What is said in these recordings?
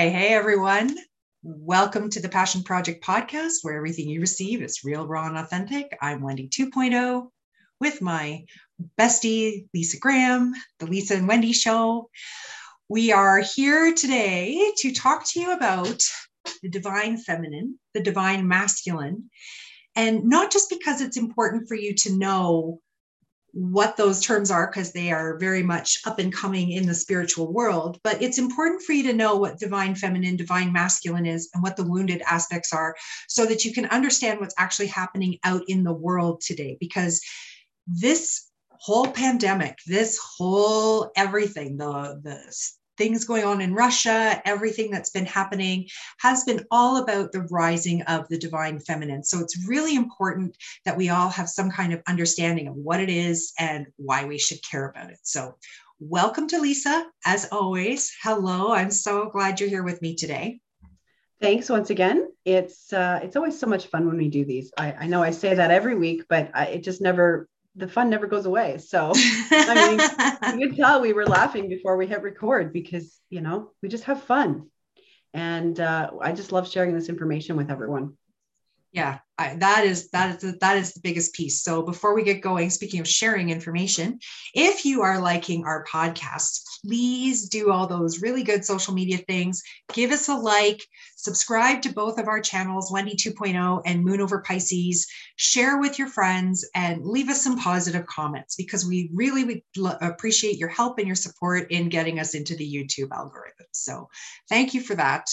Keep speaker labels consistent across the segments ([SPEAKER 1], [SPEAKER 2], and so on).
[SPEAKER 1] Hey, hey, everyone. Welcome to the Passion Project podcast, where everything you receive is real, raw, and authentic. I'm Wendy 2.0 with my bestie, Lisa Graham, the Lisa and Wendy Show. We are here today to talk to you about the divine feminine, the divine masculine, and not just because it's important for you to know what those terms are because they are very much up and coming in the spiritual world. But it's important for you to know what divine feminine, divine masculine is, and what the wounded aspects are so that you can understand what's actually happening out in the world today. Because this whole pandemic, this whole everything, the, the things going on in Russia, everything that's been happening has been all about the rising of the divine feminine. So it's really important that we all have some kind of understanding of what it is and why we should care about it. So, welcome to Lisa, as always. Hello, I'm so glad you're here with me today.
[SPEAKER 2] Thanks once again. It's uh, it's always so much fun when we do these. I, I know I say that every week, but I, it just never the fun never goes away. So I mean, you could tell we were laughing before we hit record because you know we just have fun, and uh, I just love sharing this information with everyone.
[SPEAKER 1] Yeah, I, that is that is that is the biggest piece. So before we get going, speaking of sharing information, if you are liking our podcast, please do all those really good social media things. Give us a like, subscribe to both of our channels, Wendy 2.0 and Moon Over Pisces. Share with your friends and leave us some positive comments because we really would appreciate your help and your support in getting us into the YouTube algorithm. So thank you for that.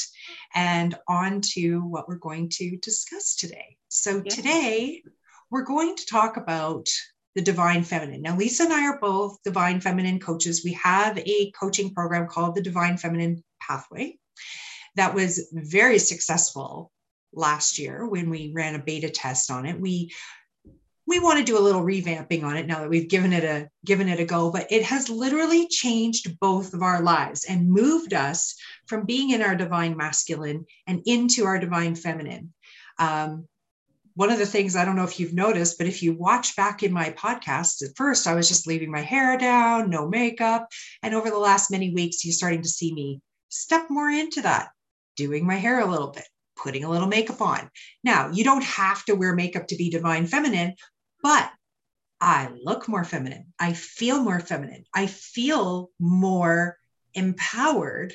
[SPEAKER 1] And on to what we're going to discuss today. So yeah. today we're going to talk about the divine feminine. Now, Lisa and I are both divine feminine coaches. We have a coaching program called the Divine Feminine Pathway that was very successful last year when we ran a beta test on it. We we want to do a little revamping on it now that we've given it a given it a go but it has literally changed both of our lives and moved us from being in our divine masculine and into our divine feminine um, one of the things I don't know if you've noticed, but if you watch back in my podcast at first I was just leaving my hair down, no makeup. And over the last many weeks, you're starting to see me step more into that, doing my hair a little bit, putting a little makeup on. Now, you don't have to wear makeup to be divine feminine, but I look more feminine. I feel more feminine. I feel more empowered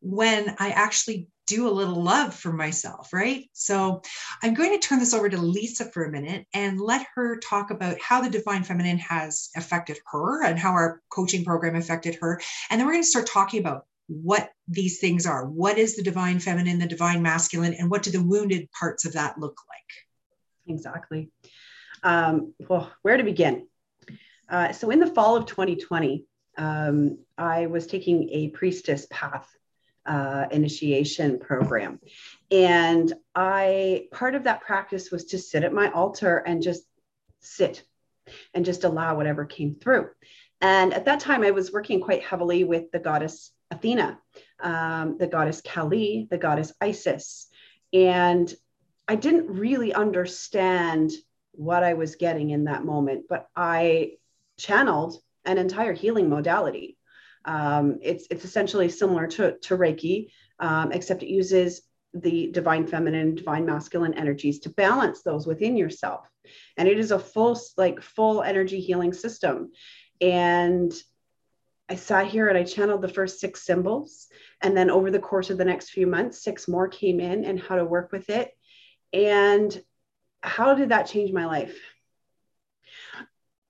[SPEAKER 1] when I actually do a little love for myself, right? So I'm going to turn this over to Lisa for a minute and let her talk about how the divine feminine has affected her and how our coaching program affected her. And then we're going to start talking about what these things are. What is the divine feminine, the divine masculine, and what do the wounded parts of that look like?
[SPEAKER 2] Exactly. Um, well, where to begin? Uh, so, in the fall of 2020, um, I was taking a priestess path uh, initiation program. And I, part of that practice was to sit at my altar and just sit and just allow whatever came through. And at that time, I was working quite heavily with the goddess Athena, um, the goddess Kali, the goddess Isis. And I didn't really understand what I was getting in that moment, but I channeled an entire healing modality um, it's, it's essentially similar to, to Reiki, um, except it uses the divine feminine, divine masculine energies to balance those within yourself. And it is a full, like full energy healing system. And I sat here and I channeled the first six symbols. And then over the course of the next few months, six more came in and how to work with it. And how did that change my life?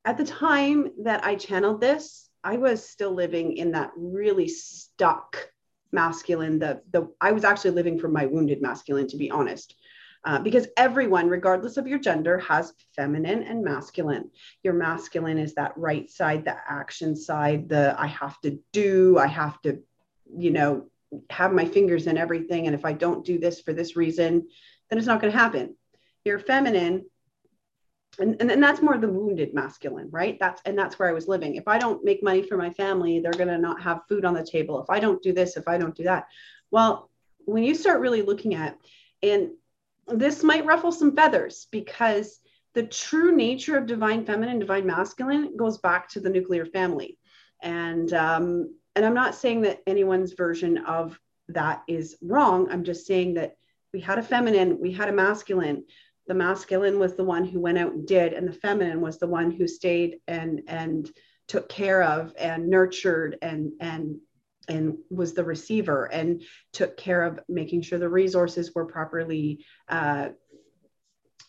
[SPEAKER 2] At the time that I channeled this, I was still living in that really stuck masculine. The the I was actually living from my wounded masculine, to be honest. Uh, because everyone, regardless of your gender, has feminine and masculine. Your masculine is that right side, the action side, the I have to do, I have to, you know, have my fingers in everything. And if I don't do this for this reason, then it's not going to happen. Your feminine and, and, and that's more the wounded masculine right that's and that's where i was living if i don't make money for my family they're going to not have food on the table if i don't do this if i don't do that well when you start really looking at and this might ruffle some feathers because the true nature of divine feminine divine masculine goes back to the nuclear family and um, and i'm not saying that anyone's version of that is wrong. I'm just saying that we had a feminine, we had a masculine. The masculine was the one who went out and did, and the feminine was the one who stayed and and took care of and nurtured and and and was the receiver and took care of making sure the resources were properly uh,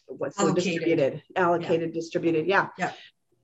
[SPEAKER 2] what's allocated. distributed, allocated, yeah. distributed. Yeah.
[SPEAKER 1] Yeah.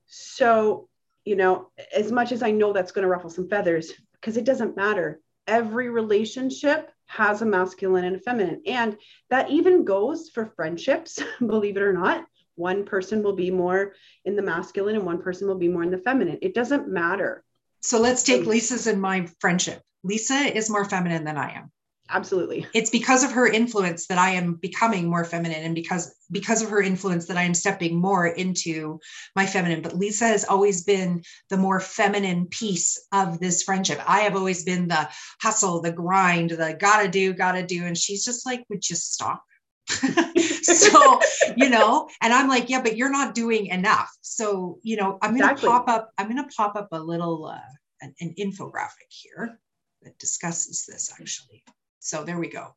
[SPEAKER 2] So, you know, as much as I know that's going to ruffle some feathers, because it doesn't matter. Every relationship has a masculine and a feminine. And that even goes for friendships, believe it or not. One person will be more in the masculine and one person will be more in the feminine. It doesn't matter.
[SPEAKER 1] So let's take Lisa's and my friendship. Lisa is more feminine than I am.
[SPEAKER 2] Absolutely.
[SPEAKER 1] It's because of her influence that i am becoming more feminine and because because of her influence that i am stepping more into my feminine. But lisa has always been the more feminine piece of this friendship. I have always been the hustle the grind the gotta do gotta do. And she's just like would you stop so you know and i'm like yeah but you're not doing enough so you know i'm gonna pop up i'm gonna pop up a little uh, an, an infographic here that discusses this actually so there we go.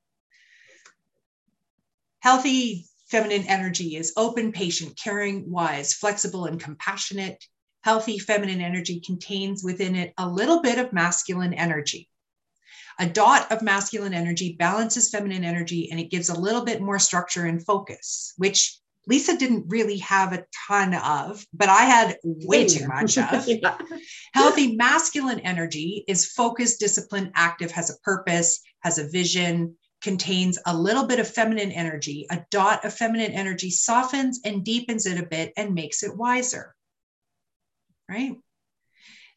[SPEAKER 1] Healthy feminine energy is open, patient, caring, wise, flexible, and compassionate. Healthy feminine energy contains within it a little bit of masculine energy. A dot of masculine energy balances feminine energy and it gives a little bit more structure and focus, which Lisa didn't really have a ton of, but I had way too much of. yeah. Healthy masculine energy is focused, disciplined, active, has a purpose, has a vision, contains a little bit of feminine energy. A dot of feminine energy softens and deepens it a bit and makes it wiser. Right?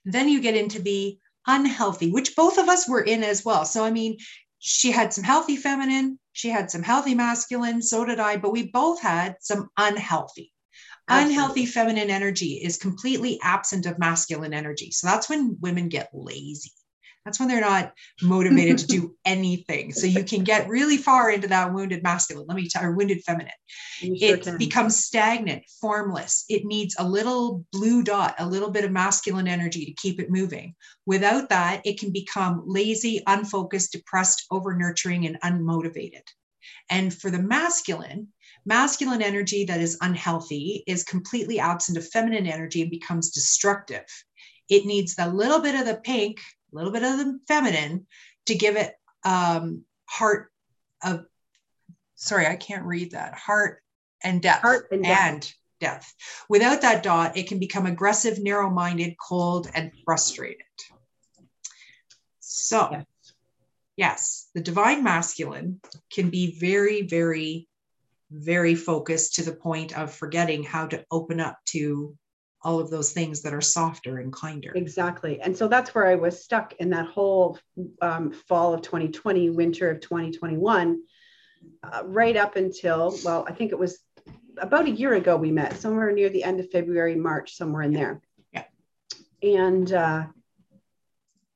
[SPEAKER 1] Then you get into the unhealthy, which both of us were in as well. So, I mean, she had some healthy feminine, she had some healthy masculine, so did I, but we both had some unhealthy. Absolutely. Unhealthy feminine energy is completely absent of masculine energy. So that's when women get lazy. That's when they're not motivated to do anything. So you can get really far into that wounded masculine, let me tell you, wounded feminine. It becomes stagnant, formless. It needs a little blue dot, a little bit of masculine energy to keep it moving. Without that, it can become lazy, unfocused, depressed, over nurturing, and unmotivated. And for the masculine, masculine energy that is unhealthy is completely absent of feminine energy and becomes destructive. It needs a little bit of the pink a little bit of the feminine to give it um, heart of, sorry, I can't read that, heart and depth. Heart and depth. And depth. Without that dot, it can become aggressive, narrow minded, cold, and frustrated. So, yes. yes, the divine masculine can be very, very, very focused to the point of forgetting how to open up to all of those things that are softer and kinder.
[SPEAKER 2] Exactly. And so that's where I was stuck in that whole um, fall of 2020, winter of 2021, uh, right up until, well, I think it was about a year ago we met, somewhere near the end of February, March, somewhere in there.
[SPEAKER 1] Yeah.
[SPEAKER 2] And uh,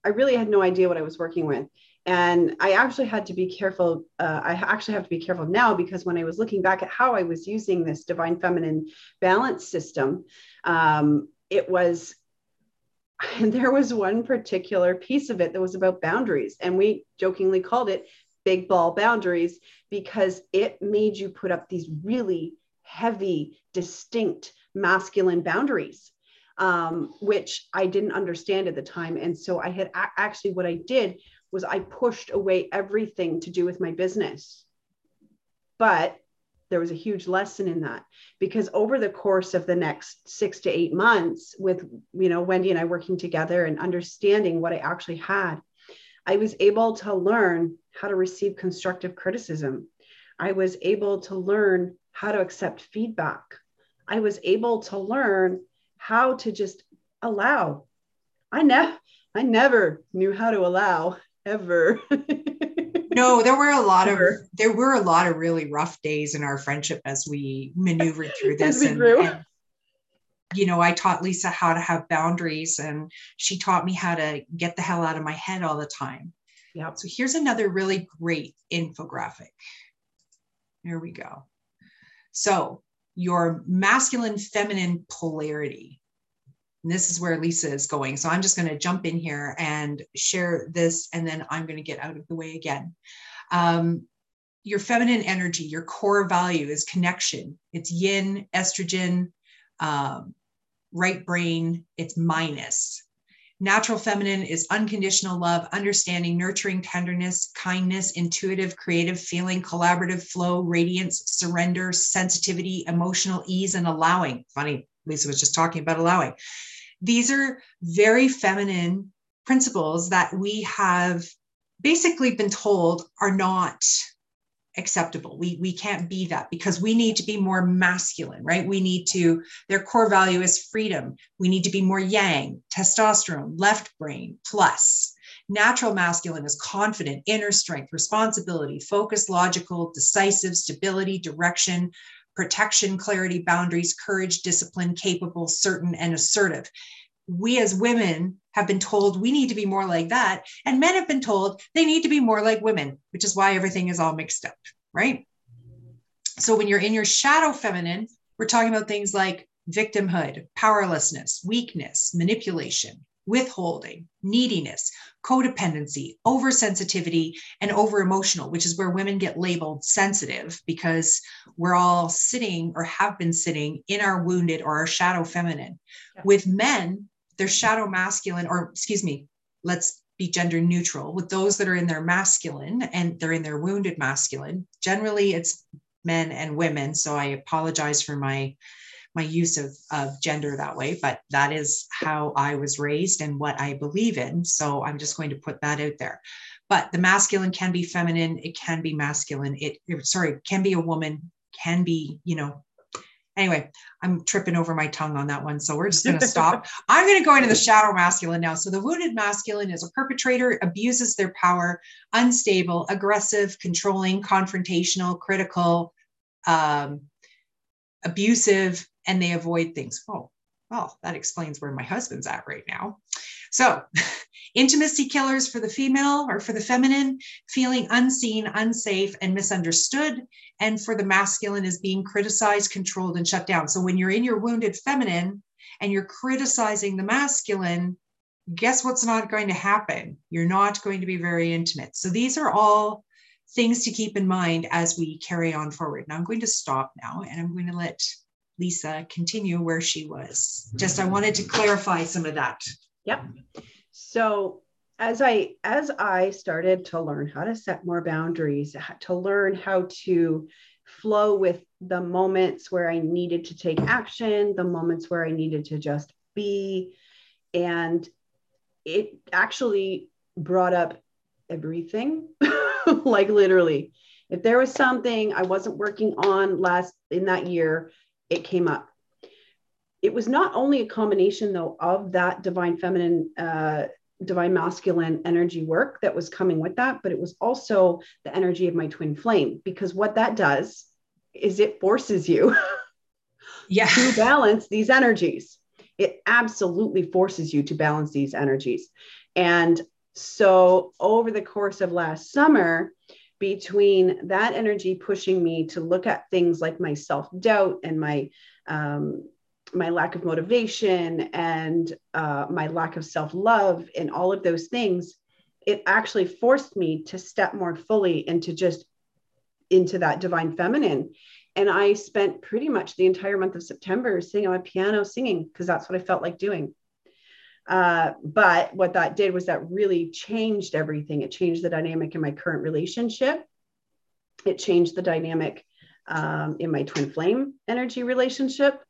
[SPEAKER 2] I really had no idea what I was working with and i actually had to be careful uh, i actually have to be careful now because when i was looking back at how i was using this divine feminine balance system um, it was and there was one particular piece of it that was about boundaries and we jokingly called it big ball boundaries because it made you put up these really heavy distinct masculine boundaries um, which i didn't understand at the time and so i had a- actually what i did was I pushed away everything to do with my business. But there was a huge lesson in that. Because over the course of the next six to eight months with you know wendy and i working together and understanding what i actually had i was able to learn how to receive constructive criticism. I was able to learn how to accept feedback. I was able to learn how to just allow. I never i never knew how to allow ever.
[SPEAKER 1] no, there were a lot of there were a lot of really rough days in our friendship as we maneuvered through this. and, and, you know, I taught Lisa how to have boundaries, and she taught me how to get the hell out of my head all the time. Yeah. So here's another really great infographic. Here we go. So your masculine feminine polarity And this is where Lisa is going. So I'm just going to jump in here and share this, and then I'm going to get out of the way again. Um, your feminine energy, your core value is connection. It's yin, estrogen, um, right brain, it's minus. Natural feminine is unconditional love, understanding, nurturing, tenderness, kindness, intuitive, creative, feeling, collaborative, flow, radiance, surrender, sensitivity, emotional ease, and allowing. Funny, Lisa was just talking about allowing. These are very feminine principles that we have basically been told are not acceptable. We we can't be that because we need to be more masculine, right? We need to their core value is freedom. We need to be more yang, testosterone, left brain plus. Natural masculine is confident, inner strength, responsibility, focus, logical, decisive, stability, direction, protection, clarity, boundaries, courage, discipline, capable, certain, and assertive. We as women have been told we need to be more like that. And men have been told they need to be more like women, which is why everything is all mixed up, right? So when you're in your shadow feminine, we're talking about things like victimhood, powerlessness, weakness, manipulation, withholding, neediness, codependency, oversensitivity, and over emotional, which is where women get labeled sensitive because we're all sitting or have been sitting in our wounded or our shadow feminine. Yeah. With men, their shadow masculine, or excuse me, let's be gender neutral with those that are in their masculine and they're in their wounded masculine. Generally, it's men and women. So I apologize for my my use of, of gender that way, but that is how I was raised and what I believe in. So I'm just going to put that out there. But the masculine can be feminine, it can be masculine, it sorry, can be a woman, can be, you know, Anyway, I'm tripping over my tongue on that one. So we're just going to stop. I'm going to go into the shadow masculine now. So the wounded masculine is a perpetrator, abuses their power, unstable, aggressive, controlling, confrontational, critical, um, abusive, and they avoid things. Oh, well, that explains where my husband's at right now. So, intimacy killers for the female or for the feminine, feeling unseen, unsafe, and misunderstood. And for the masculine is being criticized, controlled, and shut down. So, when you're in your wounded feminine and you're criticizing the masculine, guess what's not going to happen? You're not going to be very intimate. So, these are all things to keep in mind as we carry on forward. Now, I'm going to stop now and I'm going to let Lisa continue where she was. Just I mm-hmm. wanted to clarify some of that.
[SPEAKER 2] Yep. So as I as I started to learn how to set more boundaries, to learn how to flow with the moments where I needed to take action, the moments where I needed to just be, and it actually brought up everything, like literally. If there was something I wasn't working on last in that year, it came up. It was not only a combination though of that divine feminine uh, divine masculine energy work that was coming with that but it was also the energy of my twin flame because what that does is it forces you
[SPEAKER 1] yeah.
[SPEAKER 2] to balance these energies. It absolutely forces you to balance these energies. And so over the course of last summer between that energy pushing me to look at things like my self doubt and my um, my lack of motivation and uh, my lack of self love and all of those things, it actually forced me to step more fully into just into that divine feminine. And I spent pretty much the entire month of September sitting on my piano singing because that's what I felt like doing. Uh, but what that did was that really changed everything. It changed the dynamic in my current relationship. It changed the dynamic um, in my twin flame energy relationship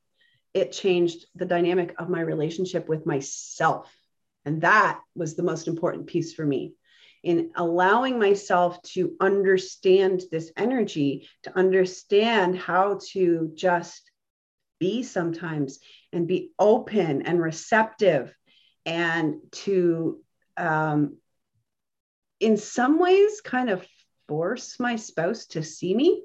[SPEAKER 2] it changed the dynamic of my relationship with myself. And that was the most important piece for me in allowing myself to understand this energy, to understand how to just be sometimes and be open and receptive and to, um, in some ways, kind of force my spouse to see me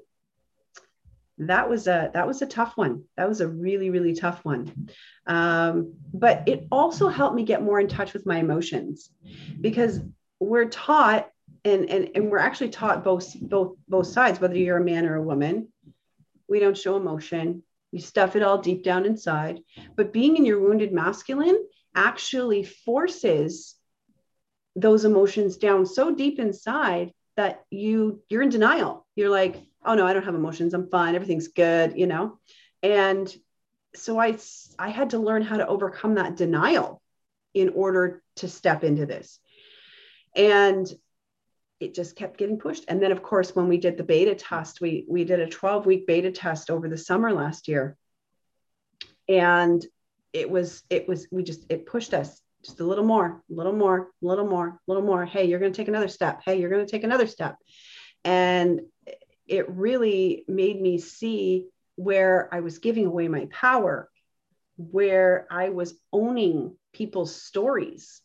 [SPEAKER 2] that was a that was a tough one. That was a really really tough one. Um, but it also helped me get more in touch with my emotions because we're taught and, and and we're actually taught both both both sides whether you're a man or a woman. We don't show emotion. You stuff it all deep down inside. But being in your wounded masculine actually forces those emotions down so deep inside that you you're in denial. You're like, oh no, I don't have emotions. I'm fine. Everything's good, you know. And so I I had to learn how to overcome that denial in order to step into this. And it just kept getting pushed. And then, of course, when we did the beta test, we we did a 12 week beta test over the summer last year, and it was it was we just it pushed us just a little more, a little more, a little more, a little more. Hey, you're going to take another step. Hey, you're going to take another step, and it really made me see where I was giving away my power, where I was owning people's stories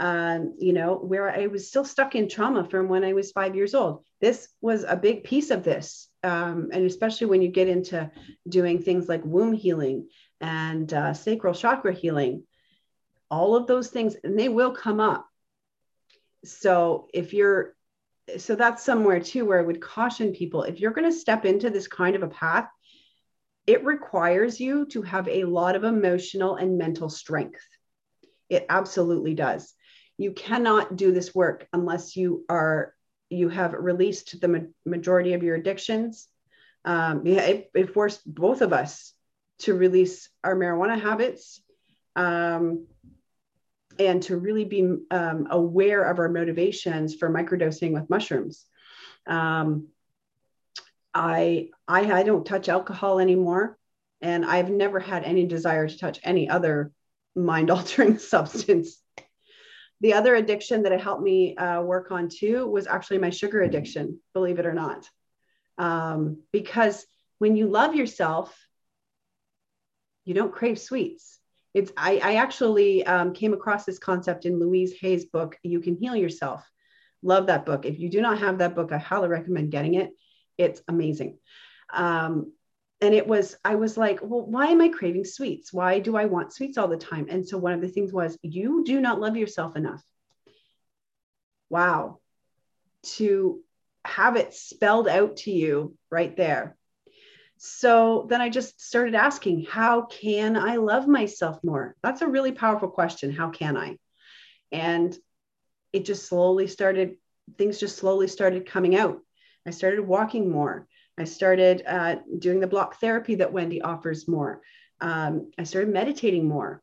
[SPEAKER 2] um, you know, where I was still stuck in trauma from when I was five years old. This was a big piece of this. Um, and especially when you get into doing things like womb healing and uh, sacral chakra healing, all of those things, and they will come up. So if you're, so that's somewhere too where I would caution people if you're going to step into this kind of a path, it requires you to have a lot of emotional and mental strength. It absolutely does you cannot do this work unless you are you have released the ma- majority of your addictions um, yeah, it, it, forced both of us to release our marijuana habits um, and to really be um, aware of our motivations for microdosing with mushrooms. Um, I, I I don't touch alcohol anymore, and I've never had any desire to touch any other mind altering substance the other addiction that it helped me uh, work on too was actually my sugar addiction, believe it or not. Um, because when you love yourself, you don't crave sweets. It's I, I actually um, came across this concept in Louise Hay's book, You Can Heal Yourself. Love that book. If you do not have that book, I highly recommend getting it. It's amazing. Um, and it was i was like well why am i craving sweets why do i want sweets all the time and so one of the things was you do not love yourself enough wow to have it spelled out to you right there so then i just started asking how can i love myself more that's a really powerful question how can i and it just slowly started things just slowly started coming out i started walking more I started uh, doing the block therapy that Wendy offers more. Um, I started meditating more.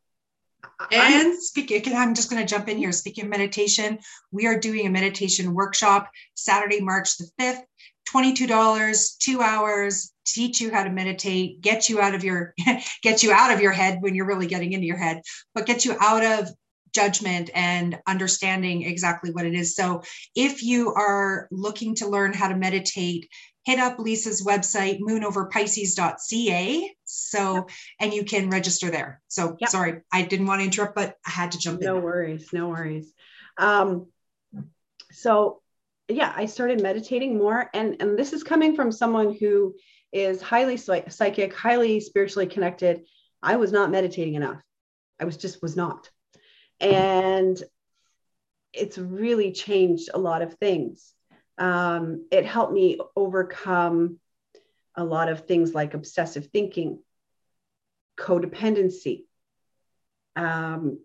[SPEAKER 1] And speaking, I'm just going to jump in here. Speaking of meditation, we are doing a meditation workshop Saturday, March the 5th. $22, two hours, teach you how to meditate, get you out of your get you out of your head when you're really getting into your head, but get you out of judgment and understanding exactly what it is. So, if you are looking to learn how to meditate, hit up Lisa's website, moonoverpisces.ca. So, and you can register there. So, yep. sorry, I didn't want to interrupt, but I had to jump
[SPEAKER 2] no in. No worries, no worries. Um, so, yeah, I started meditating more, and and this is coming from someone who is highly psychic, highly spiritually connected. I was not meditating enough. I was just was not, and it's really changed a lot of things um, it helped me overcome a lot of things like obsessive thinking, codependency.
[SPEAKER 1] Um,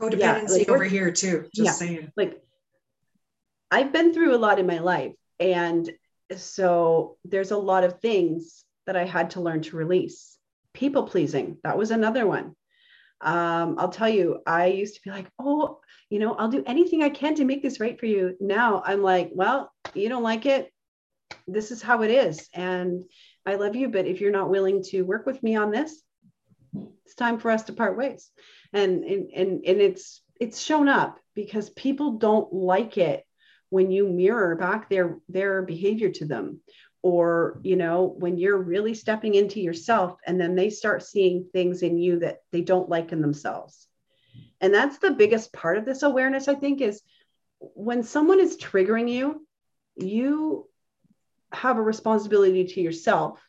[SPEAKER 1] codependency yeah, like over here too. Just yeah, saying.
[SPEAKER 2] Like I've been through a lot in my life, and so there's a lot of things that I had to learn to release. People pleasing, that was another one. Um, I'll tell you, I used to be like, oh, you know, I'll do anything I can to make this right for you. Now I'm like, well, you don't like it. This is how it is. And I love you, but if you're not willing to work with me on this, it's time for us to part ways. And and and, and it's it's shown up because people don't like it when you mirror back their their behavior to them or you know when you're really stepping into yourself and then they start seeing things in you that they don't like in themselves and that's the biggest part of this awareness, I think, is when someone is triggering you, you have a responsibility to yourself,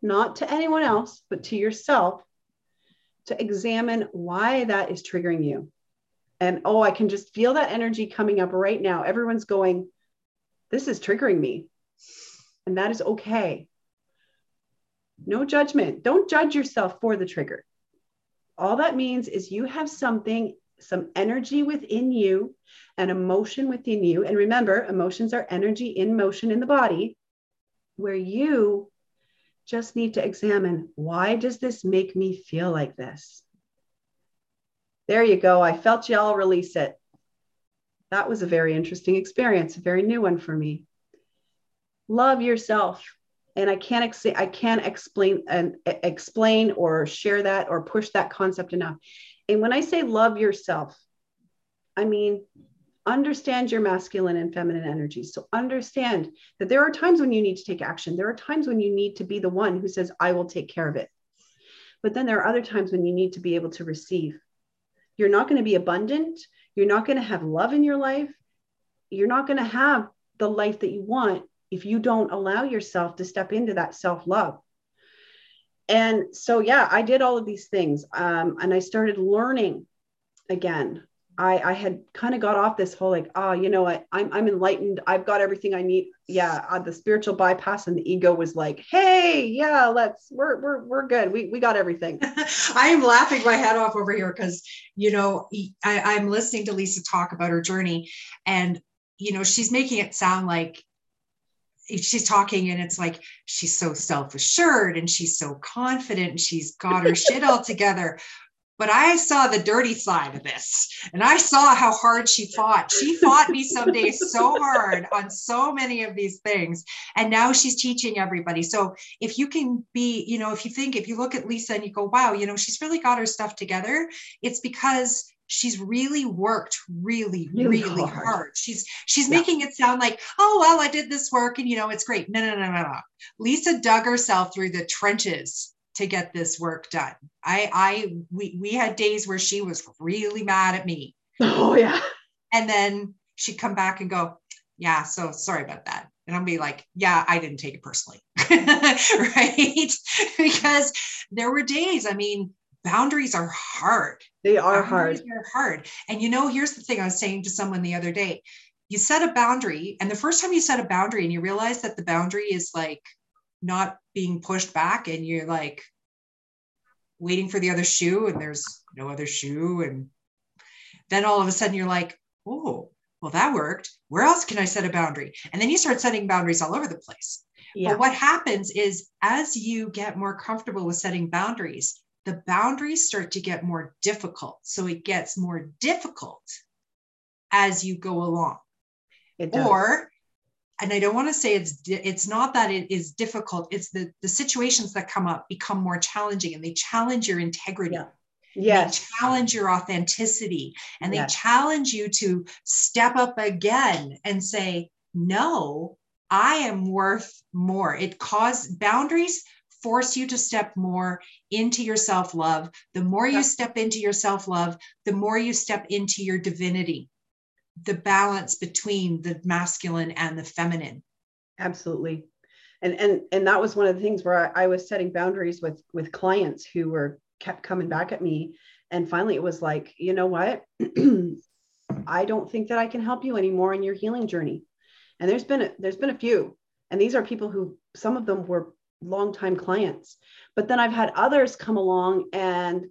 [SPEAKER 2] not to anyone else, but to yourself to examine why that is triggering you. And oh, I can just feel that energy coming up right now. Everyone's going, This is triggering me. And that is okay. No judgment. Don't judge yourself for the trigger. All that means is you have something, some energy within you, an emotion within you. And remember, emotions are energy in motion in the body, where you just need to examine why does this make me feel like this? There you go. I felt y'all release it. That was a very interesting experience, a very new one for me. Love yourself and I can't ex- I can't explain and explain or share that or push that concept enough. And when I say love yourself, I mean understand your masculine and feminine energies. So understand that there are times when you need to take action. There are times when you need to be the one who says, I will take care of it. But then there are other times when you need to be able to receive. You're not going to be abundant. You're not going to have love in your life. You're not going to have the life that you want if you don't allow yourself to step into that self love. And so, yeah, I did all of these things. Um, and I started learning again. I, I had kind of got off this whole like, oh, you know what? I'm, I'm enlightened. I've got everything I need. Yeah. Uh, the spiritual bypass and the ego was like, hey, yeah, let's, we're, we're, we're good. We, we got everything.
[SPEAKER 1] I am laughing my head off over here because, you know, I, I'm listening to Lisa talk about her journey and, you know, she's making it sound like she's talking and it's like she's so self-assured and she's so confident and she's got her shit all together but i saw the dirty side of this and i saw how hard she fought she fought me some days so hard on so many of these things and now she's teaching everybody so if you can be you know if you think if you look at lisa and you go wow you know she's really got her stuff together it's because she's really worked really really, really hard. hard. she's she's yeah. making it sound like oh well i did this work and you know it's great no no no no no lisa dug herself through the trenches to get this work done i i we we had days where she was really mad at me
[SPEAKER 2] oh yeah
[SPEAKER 1] and then she'd come back and go yeah so sorry about that and I'll be like, yeah, I didn't take it personally. right. because there were days, I mean, boundaries are hard.
[SPEAKER 2] They are boundaries
[SPEAKER 1] hard. Are hard. And you know, here's the thing I was saying to someone the other day. You set a boundary, and the first time you set a boundary and you realize that the boundary is like not being pushed back, and you're like waiting for the other shoe, and there's no other shoe. And then all of a sudden you're like, oh, well, that worked. Where else can I set a boundary? And then you start setting boundaries all over the place. Yeah. But what happens is as you get more comfortable with setting boundaries, the boundaries start to get more difficult. So it gets more difficult as you go along. Or, and I don't want to say it's it's not that it is difficult. It's the the situations that come up become more challenging, and they challenge your integrity.
[SPEAKER 2] Yeah. Yes.
[SPEAKER 1] They challenge your authenticity, and yes. they challenge you to step up again and say, "No, I am worth more." It cause boundaries force you to step more into your self love. The more you step into your self love, the more you step into your divinity, the balance between the masculine and the feminine.
[SPEAKER 2] Absolutely. And, and, and that was one of the things where I, I was setting boundaries with, with clients who were kept coming back at me. And finally it was like, you know what? I don't think that I can help you anymore in your healing journey. And there's been a, there's been a few, and these are people who some of them were longtime clients. But then I've had others come along and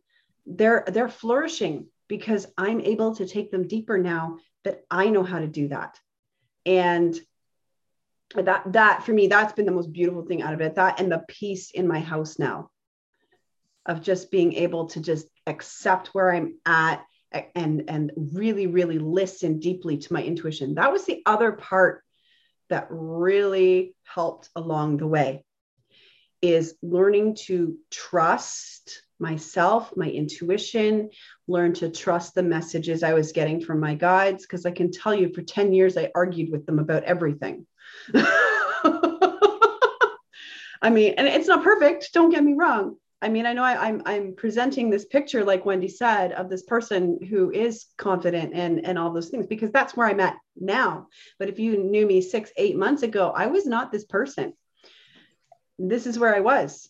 [SPEAKER 2] they're they're flourishing because I'm able to take them deeper now that I know how to do that. And that that for me that's been the most beautiful thing out of it that and the peace in my house now of just being able to just accept where i'm at and and really really listen deeply to my intuition that was the other part that really helped along the way is learning to trust myself, my intuition, learn to trust the messages I was getting from my guides. Because I can tell you for 10 years, I argued with them about everything. I mean, and it's not perfect, don't get me wrong. I mean, I know I, am I'm, I'm presenting this picture, like Wendy said, of this person who is confident and and all those things because that's where I'm at now. But if you knew me six, eight months ago, I was not this person this is where I was.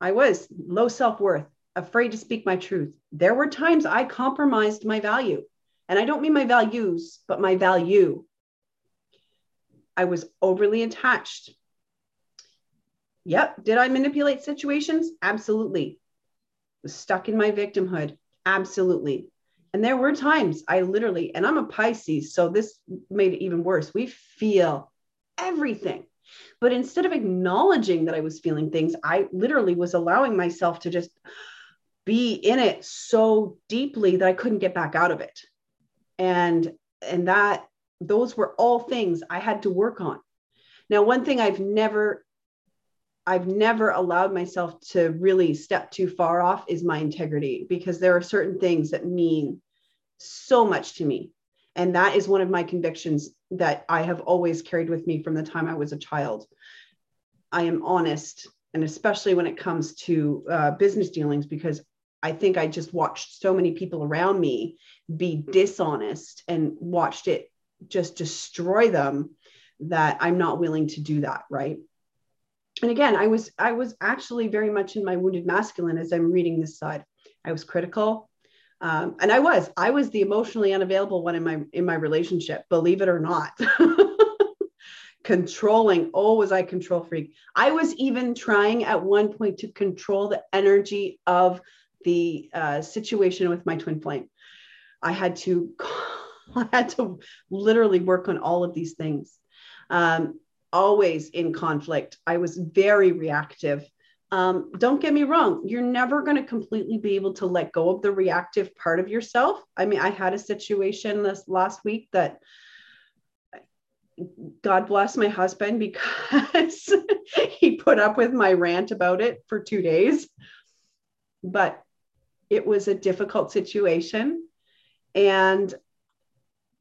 [SPEAKER 2] I was low self worth, afraid to speak my truth. There were times I compromised my value. And I don't mean my values, but my value. I was overly attached. Yep. Did I manipulate situations? Absolutely. Was stuck in my victimhood. Absolutely. And there were times I literally, and I'm a Pisces, so this made it even worse. We feel everything. But instead of acknowledging that I was feeling things, I literally was allowing myself to just be in it so deeply that I couldn't get back out of it. And and that those were all things I had to work on. Now, one thing I've never I've never allowed myself to really step too far off is my integrity because there are certain things that mean so much to me. And that is one of my convictions that I have always carried with me from the time I was a child. I am honest, and especially when it comes to uh, business dealings, because I think I just watched so many people around me be dishonest and watched it just destroy them that I'm not willing to do that. Right? And again i was i was actually very much in my wounded masculine as i'm reading this side. I was critical um, and i was. I was the emotionally unavailable one in my in my relationship believe it or not. Controlling oh was i control freak? I was even trying at one point to control the energy of the uh, situation with my twin flame i had to i had to literally work on all of these things um, always in conflict. I was very reactive. Um, don't get me wrong, you're never going to completely be able to let go of the reactive part of yourself. I mean, I had a situation this last week that God bless my husband because he put up with my rant about it for two days. But it was a difficult situation. And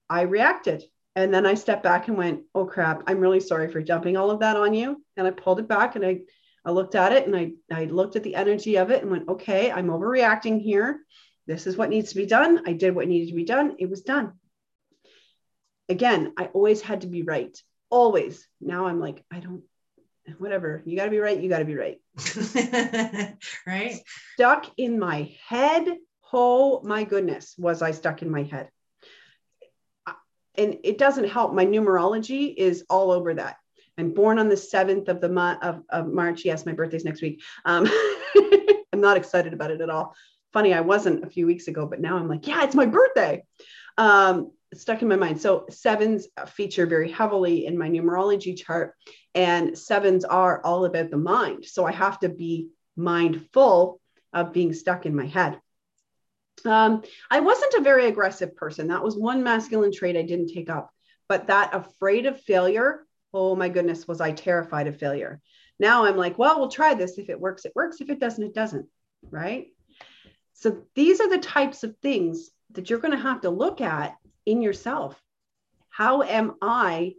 [SPEAKER 2] I reacted. And then I stepped back and went, oh crap, I'm really sorry for dumping all of that on you. And I pulled it back and I, I looked at it and I, I looked at the energy of it and went, okay, I'm overreacting here. This is what needs to be done. I did what needed to be done. It was done. Again, I always had to be right. Always. Now I'm like, I don't, whatever. You got to be right. You got to be right.
[SPEAKER 1] right.
[SPEAKER 2] Stuck in my head. Oh my goodness, was I stuck in my head? and it doesn't help. My numerology is all over that. I'm born on the 7th of the month of, of March. Yes, my birthday's next week. Um, I'm not excited about it at all. Funny, I wasn't a few weeks ago, but now I'm like, yeah, it's my birthday. Um, stuck in my mind. So sevens feature very heavily in my numerology chart, and sevens are all about the mind. So I have to be mindful of being stuck in my head. Um, I wasn't a very aggressive person. That was one masculine trait I didn't take up. But that afraid of failure, oh my goodness, was I terrified of failure. Now I'm like, well, we'll try this. If it works, it works. If it doesn't, it doesn't. Right. So these are the types of things that you're going to have to look at in yourself. How am I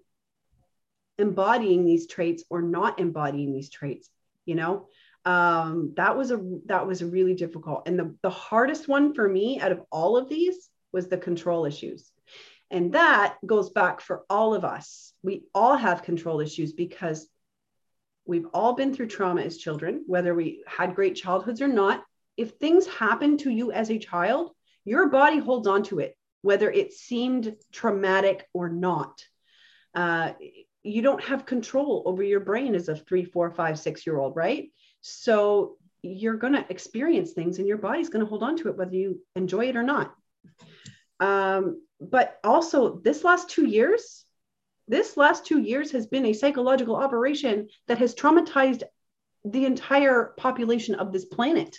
[SPEAKER 2] embodying these traits or not embodying these traits? You know, um, that was a that was really difficult. And the, the hardest one for me out of all of these was the control issues. And that goes back for all of us. We all have control issues because we've all been through trauma as children whether we had great childhoods or not. If things happen to you as a child your body holds on to it whether it seemed traumatic or not uh, you don't have control over your brain as a three four five six year old right so you're going to experience things and your body's going to hold on to it whether you enjoy it or not. Um, but also, this last two years, this last two years has been a psychological operation that has traumatized the entire population of this planet.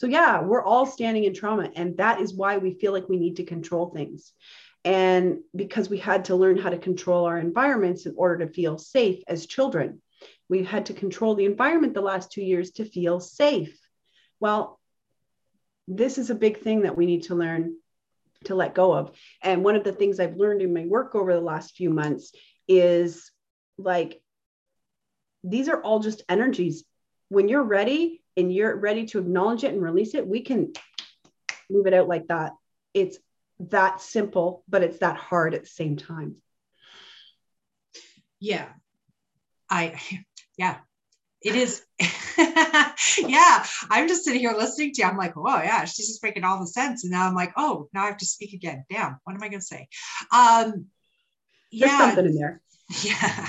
[SPEAKER 2] So, yeah, we're all standing in trauma. And that is why we feel like we need to control things. And because we had to learn how to control our environments in order to feel safe as children. We've had to control the environment the last two years to feel safe. Well, this is a big thing that we need to learn to let go of. And one of the things I've learned in my work over the last few months is like, these are all just energies. When you're ready and you're ready to acknowledge it and release it, we can move it out like that. It's that simple, but it's that hard at the same time.
[SPEAKER 1] Yeah. I yeah, it is. yeah, I'm just sitting here listening to you. I'm like, oh yeah, she's just making all the sense. And now I'm like, oh, now I have to speak again. Damn, what am I going to say? Um,
[SPEAKER 2] yeah, There's something in there.
[SPEAKER 1] Yeah.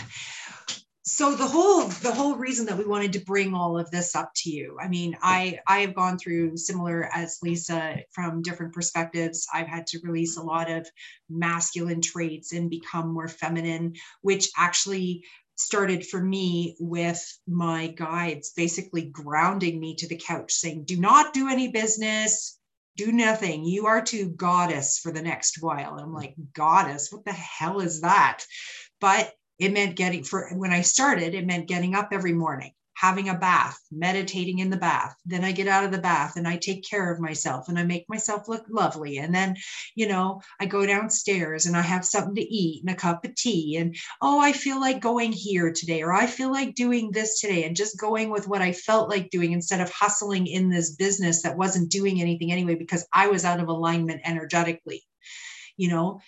[SPEAKER 1] So the whole the whole reason that we wanted to bring all of this up to you i mean i i have gone through similar as lisa from different perspectives. I've had to release a lot of masculine traits and become more feminine which actually started for me with my guides basically grounding me to the couch saying do not do any business. Do nothing. You are to goddess for the next while. And i'm like goddess? What the hell is that? But it meant getting for when I started, it meant getting up every morning, having a bath, meditating in the bath. Then I get out of the bath and I take care of myself and I make myself look lovely. And then, you know, I go downstairs and I have something to eat and a cup of tea. And oh, I feel like going here today, or I feel like doing this today, and just going with what I felt like doing instead of hustling in this business that wasn't doing anything anyway because I was out of alignment energetically you know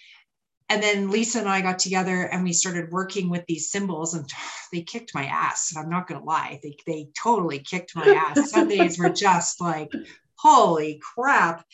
[SPEAKER 1] and then Lisa and I got together and we started working with these symbols and they kicked my ass. I'm not going to lie. They, they totally kicked my ass. Some days were just like, holy crap.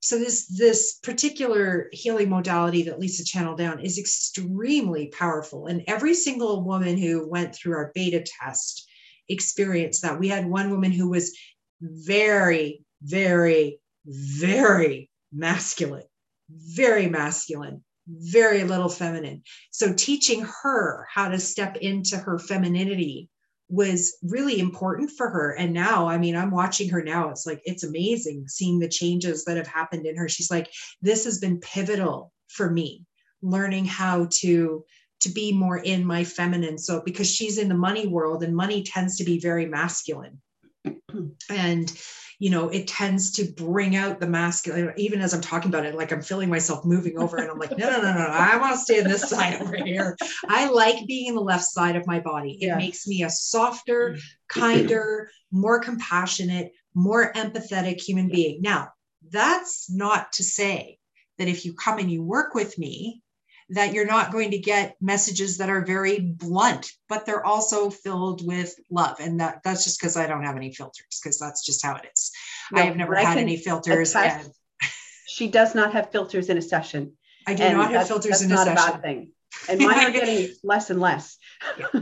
[SPEAKER 1] So this, this particular healing modality that Lisa channeled down is extremely powerful. And every single woman who went through our beta test experienced that. We had one woman who was very, very, very masculine, very masculine very little feminine. So teaching her how to step into her femininity was really important for her. And now, I mean, I'm watching her now. It's like, it's amazing seeing the changes that have happened in her. She's like, this has been pivotal for me, learning how to to be more in my feminine so because she's in the money world and money tends to be very masculine and you know, it tends to bring out the masculine. Even as I'm talking about it, like I'm feeling myself moving over, and I'm like, no, no, no, no, I want to stay on this side over here. I like being in the left side of my body. It yes. makes me a softer, mm. kinder, more compassionate, more empathetic human being. Now, that's not to say that if you come and you work with me, that you're not going to get messages that are very blunt, but they're also filled with love. And that that's just because I don't have any filters, because that's just how it is. No, I have never had any filters. And
[SPEAKER 2] she does not have filters in a session.
[SPEAKER 1] I do not have filters in a session. That's not a bad
[SPEAKER 2] thing. And mine are getting less and less.
[SPEAKER 1] yeah.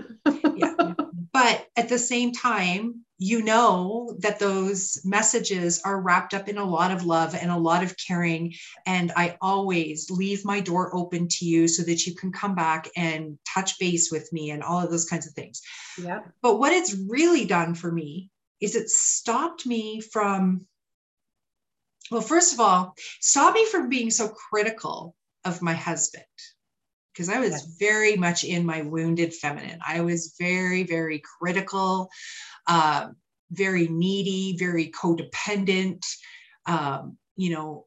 [SPEAKER 1] yeah. But at the same time, you know that those messages are wrapped up in a lot of love and a lot of caring. And I always leave my door open to you so that you can come back and touch base with me and all of those kinds of things.
[SPEAKER 2] Yeah.
[SPEAKER 1] But what it's really done for me is it stopped me from, well, first of all, stopped me from being so critical of my husband because I was very much in my wounded feminine. I was very, very critical, uh, very needy, very codependent. Um, you know,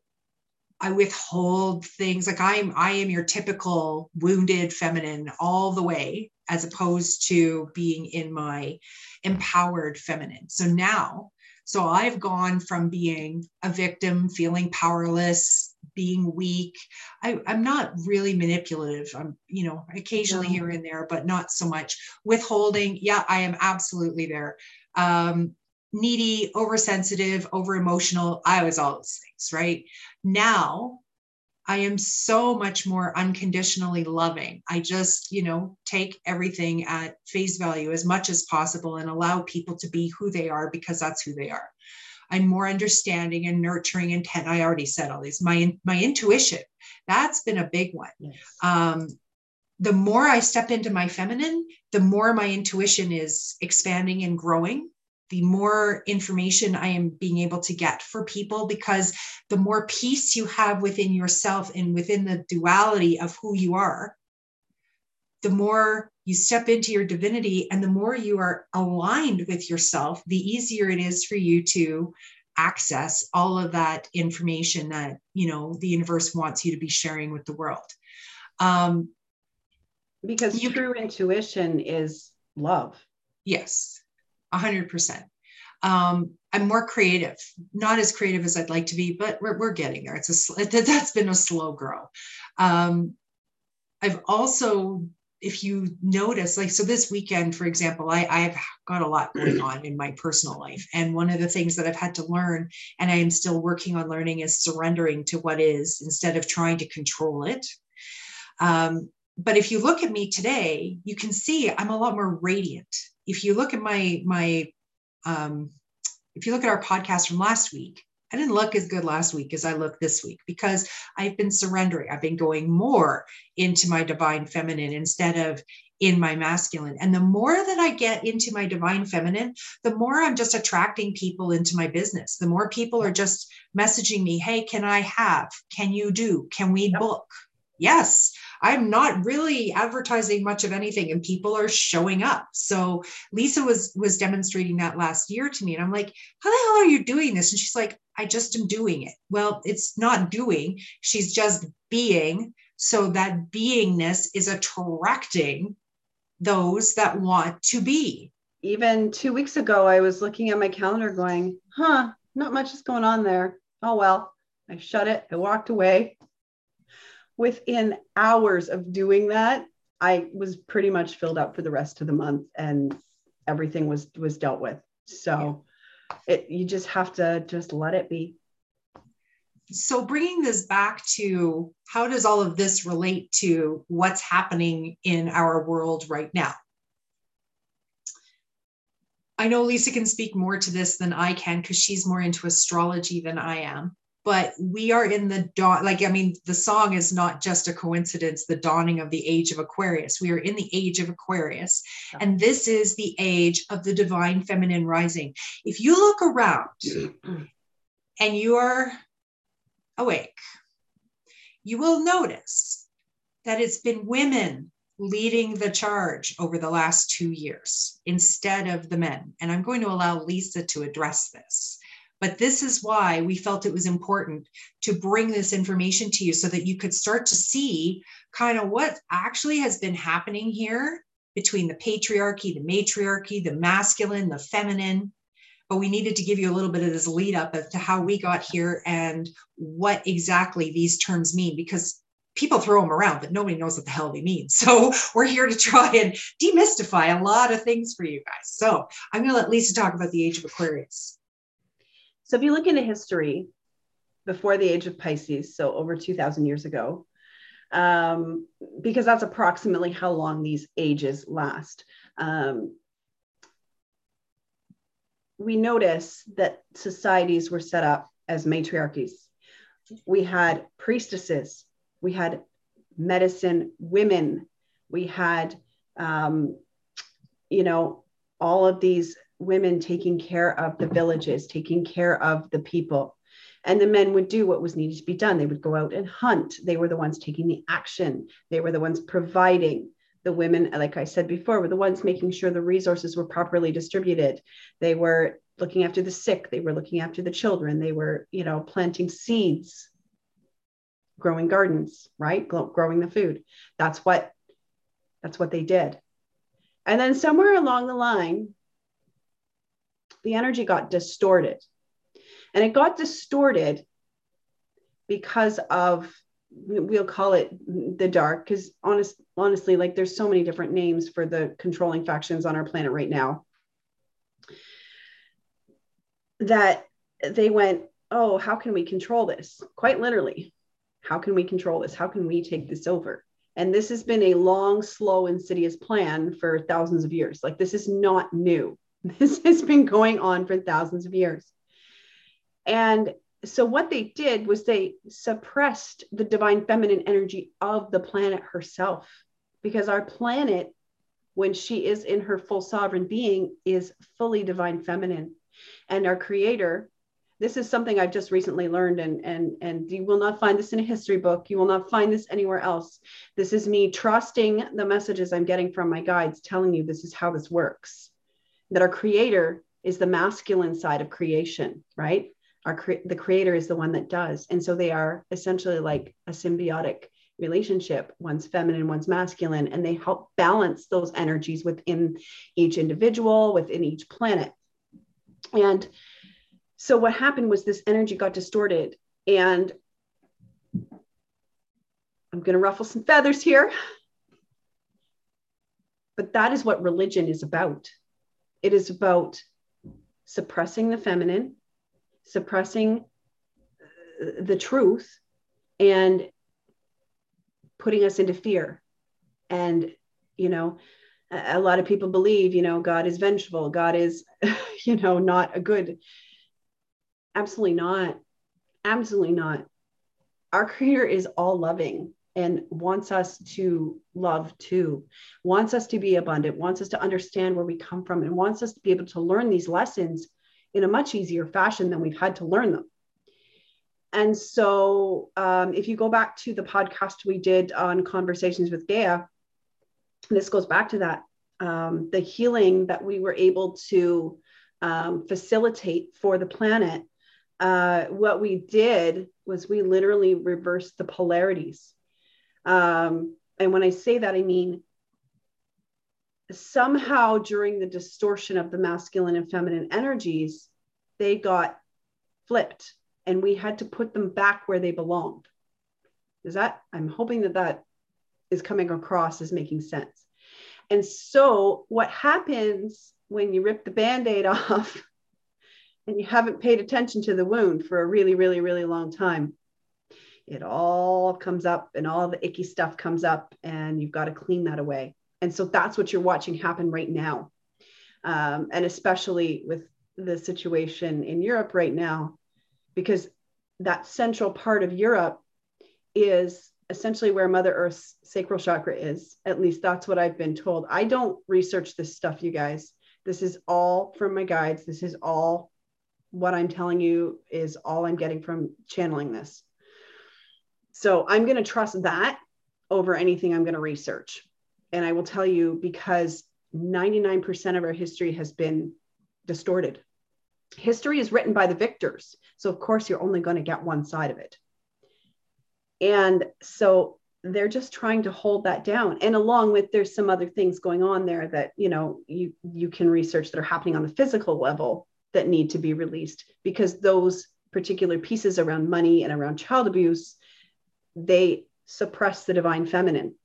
[SPEAKER 1] I withhold things like I'm I am your typical wounded feminine all the way, as opposed to being in my empowered feminine. So now, so I've gone from being a victim, feeling powerless, being weak. I, am not really manipulative. I'm, you know, occasionally no. here and there, but not so much. Withholding, yeah, I am absolutely there. Um, needy, oversensitive, over emotional. I was all those things, right? Now I am so much more unconditionally loving. I just, you know, take everything at face value as much as possible and allow people to be who they are because that's who they are. I'm more understanding and nurturing intent. I already said all these. My my intuition, that's been a big one. Yes. Um, the more I step into my feminine, the more my intuition is expanding and growing. The more information I am being able to get for people, because the more peace you have within yourself and within the duality of who you are, the more you step into your divinity and the more you are aligned with yourself, the easier it is for you to access all of that information that you know the universe wants you to be sharing with the world. Um,
[SPEAKER 2] because you, true intuition is love.
[SPEAKER 1] Yes, a hundred percent. Um, I'm more creative, not as creative as I'd like to be, but we're, we're getting there. It's a that's been a slow grow. Um, I've also if you notice, like, so this weekend, for example, I, I've got a lot going on in my personal life. And one of the things that I've had to learn, and I am still working on learning, is surrendering to what is instead of trying to control it. Um, but if you look at me today, you can see I'm a lot more radiant. If you look at my my um, if you look at our podcast from last week, I didn't look as good last week as I look this week because I've been surrendering. I've been going more into my divine feminine instead of in my masculine. And the more that I get into my divine feminine, the more I'm just attracting people into my business. The more people are just messaging me, hey, can I have? Can you do? Can we book? Yes, I'm not really advertising much of anything and people are showing up. So Lisa was was demonstrating that last year to me and I'm like, how the hell are you doing this? And she's like, I just am doing it. Well, it's not doing, she's just being. So that beingness is attracting those that want to be.
[SPEAKER 2] Even two weeks ago, I was looking at my calendar going, huh, not much is going on there. Oh, well, I shut it, I walked away. Within hours of doing that, I was pretty much filled up for the rest of the month and everything was was dealt with. So it you just have to just let it be.
[SPEAKER 1] So bringing this back to how does all of this relate to what's happening in our world right now? I know lisa can speak more to this than i can because she's more into astrology than i am but we are in the dawn like i mean the song is not just a coincidence the dawning of the age of aquarius we are in the age of aquarius and this is the age of the divine feminine rising if you look around and you are awake, you will notice that it's been women leading the charge over the last two years instead of the men. And I'm going to allow Lisa to address this. But this is why we felt it was important to bring this information to you so that you could start to see kind of what actually has been happening here between the patriarchy, the matriarchy, the masculine, the feminine, but we needed to give you a little bit of this lead up as to how we got here and what exactly these terms mean because people throw them around but nobody knows what the hell they mean. So we're here to try and demystify a lot of things for you guys. So i'm going to let lisa talk about the age of aquarius
[SPEAKER 2] so if you look into history before the age of pisces so over 2000 years ago um, because that's approximately how long these ages last um, we notice that societies were set up as matriarchies. We had priestesses, we had medicine women, we had, um, you know, all of these women taking care of the villages, taking care of the people. And the men would do what was needed to be done. They would go out and hunt. They were the ones taking the action. They were the ones providing the women, like I said before, were the ones making sure the resources were properly distributed. They were looking after the sick. They were looking after the children. They were, you know, planting seeds, growing gardens, right? Growing the food. That's what, that's what they did. And then somewhere along the line, the energy got distorted. And it got distorted because of we'll call it the dark because honest honestly like there's so many different names for the controlling factions on our planet right now. That they went oh how can we control this? Quite literally. How can we control this? How can we take this over? And this has been a long slow insidious plan for thousands of years. Like this is not new this has been going on for thousands of years. And so what they did was they suppressed the divine feminine energy of the planet herself because our planet when she is in her full sovereign being is fully divine feminine. And our creator this is something i've just recently learned and and and you will not find this in a history book. You will not find this anywhere else. This is me trusting the messages i'm getting from my guides telling you this is how this works that our creator is the masculine side of creation right? Our cre- the creator is the one that does. And so they are essentially like a symbiotic relationship. One's feminine one's masculine and they help balance those energies within each individual within each planet. And so what happened was this energy got distorted and i'm going to ruffle some feathers here. But that is what religion is about it is about suppressing the feminine suppressing uh, the truth and putting us into fear And, you know, a, a lot of people believe, you know, God is vengeful, God is, you know, not a good. Absolutely not. Absolutely not. Our creator is all loving and wants us to love too, wants us to be abundant, wants us to understand where we come from, and wants us to be able to learn these lessons in a much easier fashion than we've had to learn them. And so, um, if you go back to the podcast we did on conversations with Gaia, this goes back to that um, the healing that we were able to um, facilitate for the planet. Uh, what we did was we literally reversed the polarities. Um, and when I say that, I mean somehow during the distortion of the masculine and feminine energies, they got flipped and we had to put them back where they belonged. Is that, I'm hoping that that is coming across as making sense. And so, what happens when you rip the band aid off and you haven't paid attention to the wound for a really, really, really long time? It all comes up and all the icky stuff comes up, and you've got to clean that away. And so, that's what you're watching happen right now. Um, and especially with the situation in Europe right now, because that central part of Europe is essentially where Mother Earth's sacral chakra is. At least that's what I've been told. I don't research this stuff, you guys. This is all from my guides. This is all what I'm telling you is all I'm getting from channeling this. So I'm going to trust that over anything I'm going to research. And I will tell you because 99% of our history has been distorted. History is written by the victors. So, of course, you're only going to get one side of it. And so they're just trying to hold that down. And along with there's some other things going on there that, you know, you you can research that are happening on the physical level that need to be released because those particular pieces around money and around child abuse, they suppress the divine feminine,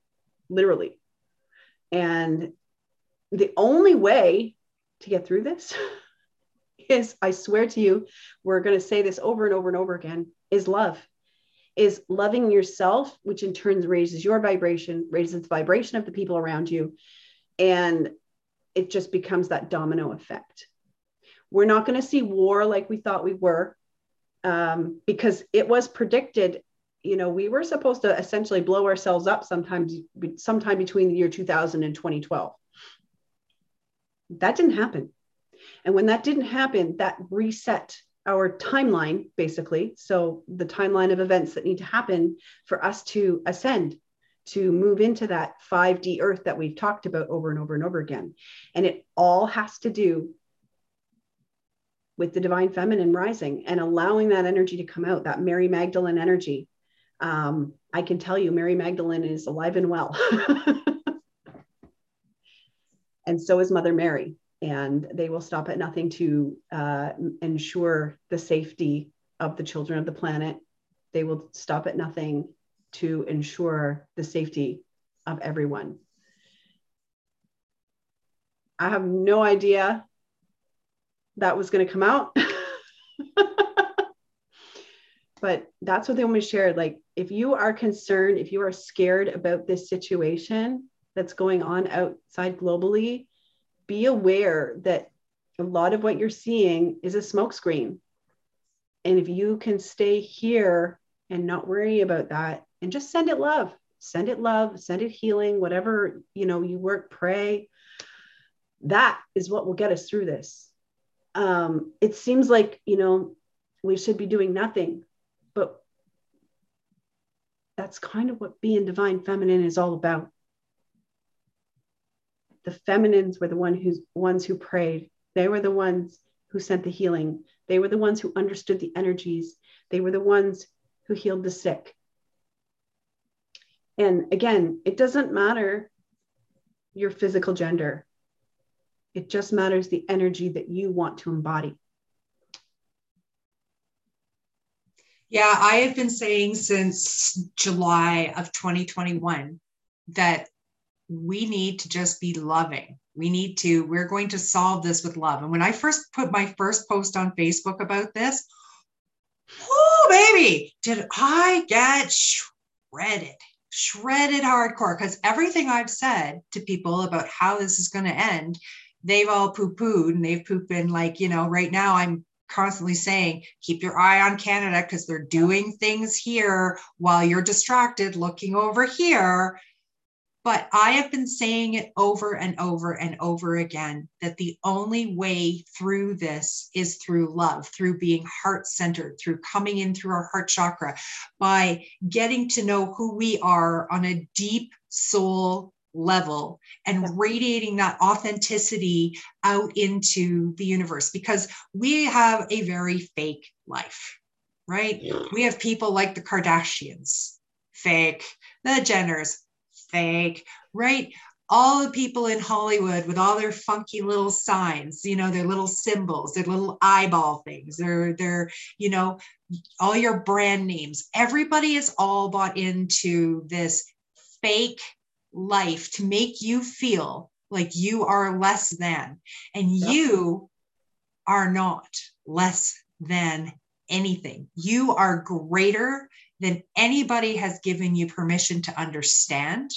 [SPEAKER 2] literally. And the only way to get through this is, I swear to you, we're going to say this over and over and over again, is love is loving yourself, which in turn raises your vibration, raises the vibration of the people around you. And it just becomes that domino effect. We're not going to see war like we thought we were um, because it was predicted. You know, we were supposed to essentially blow ourselves up sometimes, sometime between the year 2000 and 2012. That didn't happen. And when that didn't happen, that reset our timeline, basically. So, the timeline of events that need to happen for us to ascend, to move into that 5D earth that we've talked about over and over and over again. And it all has to do with the divine feminine rising and allowing that energy to come out, that Mary Magdalene energy. Um, I can tell you, Mary Magdalene is alive and well. and so is Mother Mary and they will stop at nothing to uh, ensure the safety of the children of the planet. They will stop at nothing to ensure the safety of everyone. I have no idea that was going to come out. but that's what they want to share. Like, if you are concerned, if you are scared about this situation that's going on outside globally, be aware that a lot of what you're seeing is a smokescreen. And if you can stay here and not worry about that and just send it love, send it love, send it healing, whatever, you know, you work, pray. That is what will get us through this. Um, it seems like, you know, we should be doing nothing, but that's kind of what being divine feminine is all about the feminines were the one who's, ones who prayed. They were the ones who sent the healing. They were the ones who understood the energies. They were the ones who healed the sick. And again, it doesn't matter your physical gender, it just matters the energy that you want to embody.
[SPEAKER 1] Yeah, I have been saying since July of 2021 that we need to just be loving. We need to, we're going to solve this with love. And when I first put my first post on Facebook about this, oh, baby, did I get shredded, shredded hardcore because everything I've said to people about how this is going to end, they've all poo pooed and they've pooped in like, you know, right now I'm constantly saying, keep your eye on Canada because they're doing things here while you're distracted looking over here. But I have been saying it over and over and over again that the only way through this is through love, through being heart centered, through coming in through our heart chakra, by getting to know who we are on a deep soul level and radiating that authenticity out into the universe because we have a very fake life, right? We have people like the Kardashians, fake, the Jenners, fake, right? All the people in Hollywood with all their funky little signs, you know, their little symbols, their little eyeball things, their, their, you know, all your brand names. Everybody is all bought into this fake life to make you feel like you are less than, and yep. you are not less than anything. You are greater than anybody has given you permission to understand.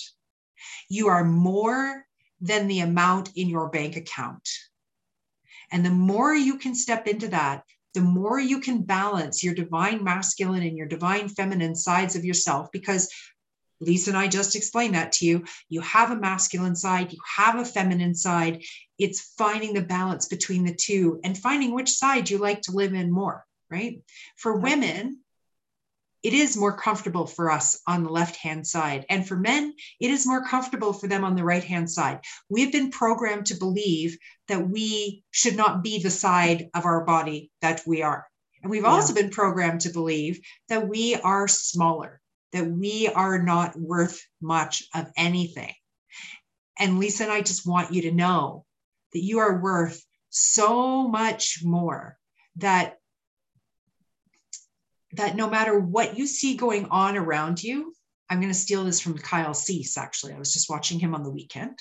[SPEAKER 1] You are more than the amount in your bank account. And the more you can step into that, the more you can balance your divine masculine and your divine feminine sides of yourself because Lisa and I just explained that to you. You have a masculine side, you have a feminine side. It's finding the balance between the two and finding which side you like to live in more, right? For women, it is more comfortable for us on the left hand side. And for men, it is more comfortable for them on the right hand side. We've been programmed to believe that we should not be the side of our body that we are. And we've yeah. also been programmed to believe that we are smaller that we are not worth much of anything. And Lisa and I just want you to know that you are worth so much more that that no matter what you see going on around you, I'm going to steal this from Kyle Cease, actually. I was just watching him on the weekend.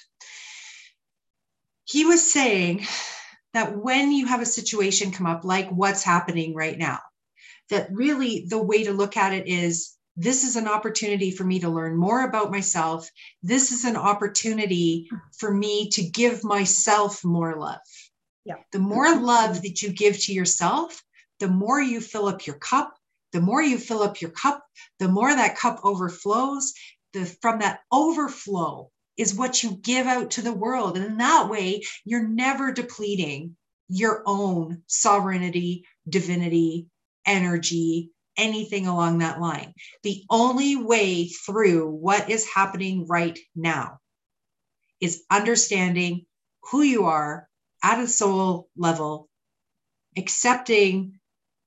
[SPEAKER 1] He was saying that when you have a situation come up like what's happening right now, that really the way to look at it is this is an opportunity for me to learn more about myself. This is an opportunity for me to give myself more love.
[SPEAKER 2] Yeah.
[SPEAKER 1] The more love that you give to yourself, the more you fill up your cup. The more you fill up your cup, the more that cup overflows. The, from that overflow is what you give out to the world. And in that way, you're never depleting your own sovereignty, divinity, energy, anything along that line. The only way through what is happening right now is understanding who you are at a soul level, accepting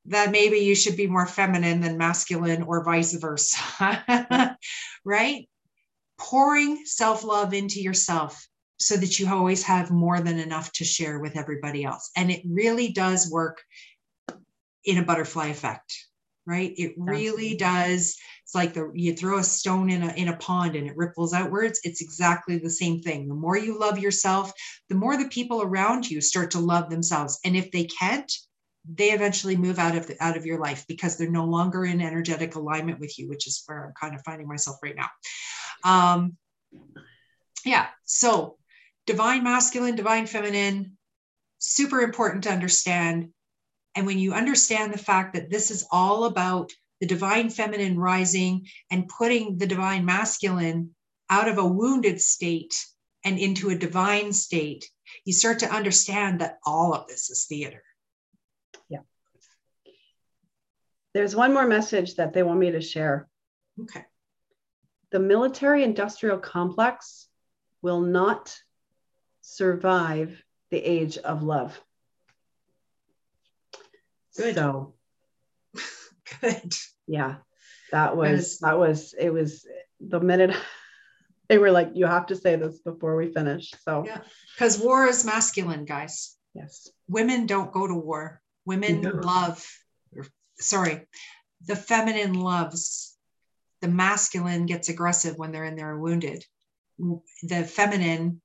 [SPEAKER 1] that maybe you should be more feminine than masculine or vice versa, right? Pouring self love into yourself so that you always have more than enough to share with everybody else. And it really does work in a butterfly effect right? It really does it's like the you throw a stone in a in a pond and it ripples outwards it's exactly the same thing. The more you love yourself the more the people around you start to love themselves. And if they can't they eventually move out of the, out of your life because they're no longer in energetic alignment with you which is where i'm kind of finding myself right now. Um yeah so divine masculine divine feminine super important to understand and when you understand the fact that this is all about the divine feminine rising and putting the divine masculine out of a wounded state and into a divine state, you start to understand that all of this is theater.
[SPEAKER 2] Yeah. There's one more message that they want me to share.
[SPEAKER 1] Okay.
[SPEAKER 2] The military industrial complex will not survive the age of love.
[SPEAKER 1] Good.
[SPEAKER 2] So
[SPEAKER 1] good.
[SPEAKER 2] Yeah. That was that was it was the minute they were like, you have to say this before we finish. So
[SPEAKER 1] yeah, because war is masculine, guys.
[SPEAKER 2] Yes.
[SPEAKER 1] Women don't go to war. Women no. love, sorry, the feminine loves. The masculine gets aggressive when they're in there wounded. The feminine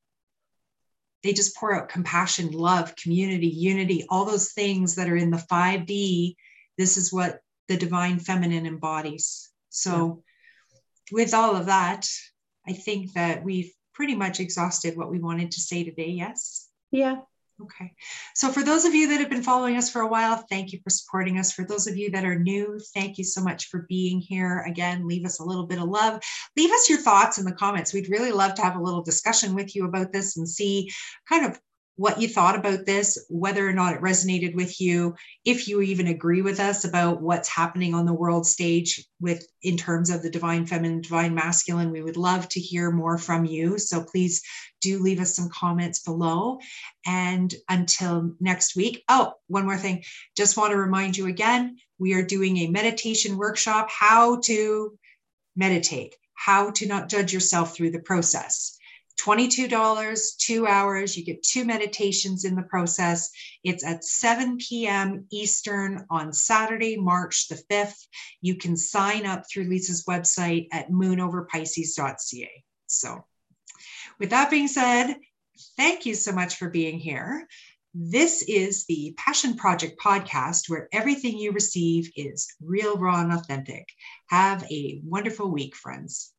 [SPEAKER 1] they just pour out compassion, love, community, unity, all those things that are in the 5D. This is what the divine feminine embodies. So with all of that, I think that we've pretty much exhausted what we wanted to say today. Yes.
[SPEAKER 2] Yeah.
[SPEAKER 1] Okay. So, for those of you that have been following us for a while, thank you for supporting us. For those of you that are new, thank you so much for being here. Again, leave us a little bit of love. Leave us your thoughts in the comments. We'd really love to have a little discussion with you about this and see kind of what you thought about this, whether or not it resonated with you, if you even agree with us about what's happening on the world stage with in terms of the divine feminine, divine masculine. We would love to hear more from you. So please do leave us some comments below. And until next week. Oh, one more thing. Just want to remind you again, we are doing a meditation workshop, how to meditate, how to not judge yourself through the process. $22, two hours. You get two meditations in the process. It's at 7 p.m. Eastern on Saturday, March the 5th. You can sign up through Lisa's website at moonoverpisces.ca. So, with that being said, thank you so much for being here. This is the Passion Project podcast where everything you receive is real, raw, and authentic. Have a wonderful week, friends.